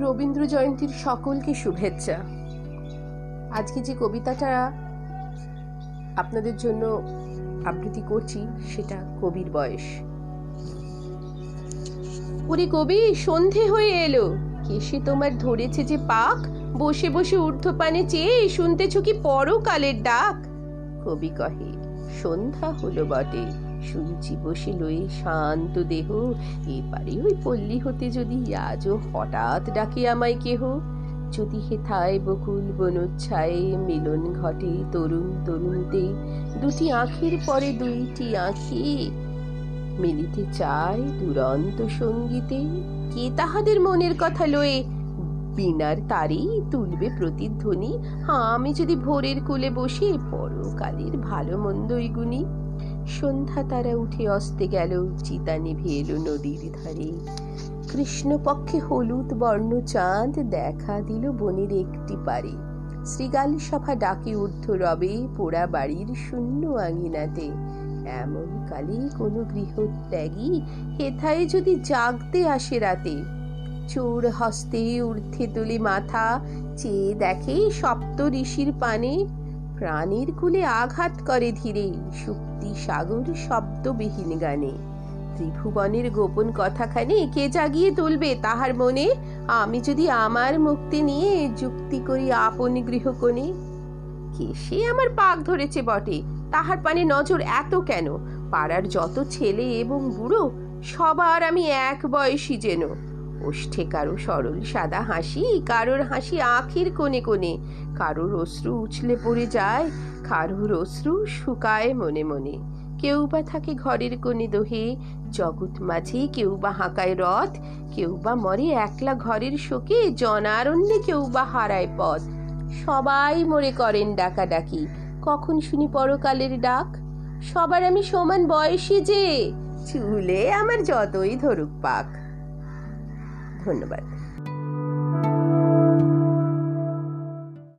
রবীন্দ্র জয়ন্তীর সকলকে শুভেচ্ছা। আজকে যে কবিতাটা আপনাদের জন্য আবৃত্তি করছি, সেটা কবির বয়স। ওরে কবি, সন্ধে হয়ে এলো। কেসে তোমার ধরেছে যে পাক? বসে বসে ঊর্ধ্বপানে চেয়ে শুনতেছ কি পরকালের ডাক? কবি কহে, সন্ধ্যা হলো বটে। শুনছি বসে লয়ে শান্ত দেহ। এপারে ওই পল্লী হতে যদি আজও হঠাৎ ডাকে আমায় কেহ? যদি হেথায় বকুল বনোচ্ছায়ে মিলন ঘটে তরুণ তরুণীতে, দুটি আঁখের পরে দুইটি আঁখি মিলিতে চায় দুরন্ত সঙ্গীতে। কে তাহাদের মনের কথা লয়ে বিনার তারেই তুলবে প্রতিধ্বনি? হ্যাঁ আমি যদি ভোরের কুলে বসে, পরকালের ভালো মন্দই গুনি। সন্ধ্যা তারা উঠে অস্তে গেল চিতা নিভে এলো নদীর ধারে। কৃষ্ণপক্ষে হলুদ বর্ণ চাঁদ দেখা দিল বনের একটি পারে। শ্রীগাল সভা ডাকে ঊর্ধ্ব রবে পোড়া বাড়ির শূন্য আঙিনাতে। এমন কালে কোনো গৃহত্যাগী হেথায় যদি জাগতে আসে রাতে? চোর হস্তে ঊর্ধ্বে তুলে মাথা, চেয়ে দেখে সপ্ত ঋষির পানে প্রাণীর কুলে আঘাত করে ধীরে, শুক্তি সাগর শব্দবিহীন গানে। ত্রিভুবনের গোপন কথাখানি কে জাগিয়ে তুলবে তাহার মনে? আমি যদি আমার মুক্তি নিয়ে যুক্তি করি আপন গৃহকোণে? কে সে আমার পাক ধরেছে বটে? তাহার পানে নজর এত কেন? পাড়ার যত ছেলে এবং বুড়ো, সবার আমি এক বয়সী যেন। ওষ্ঠে কারও সরল সাদা হাসি, কারোর হাসি আখির কোণে কোণে। কারোর অশ্রু উছলে পড়ে যায়, কারোর অশ্রু শুকায় মনে মনে। কেউ বা থাকে ঘরের কোণে দোহে, জগৎ মাঝে কেউ বা হাঁকায় রথ, কেউ বা মরে একলা ঘরের শোকে, জনারণ্যে কেউ বা হারায় পথ। সবাই মরে করেন ডাকাডাকি, কখন শুনি পরকালের ডাক? সবার আমি সমান বয়সী যে, চুলে আমার যতই ধরুক পাক। ধন্যবাদ।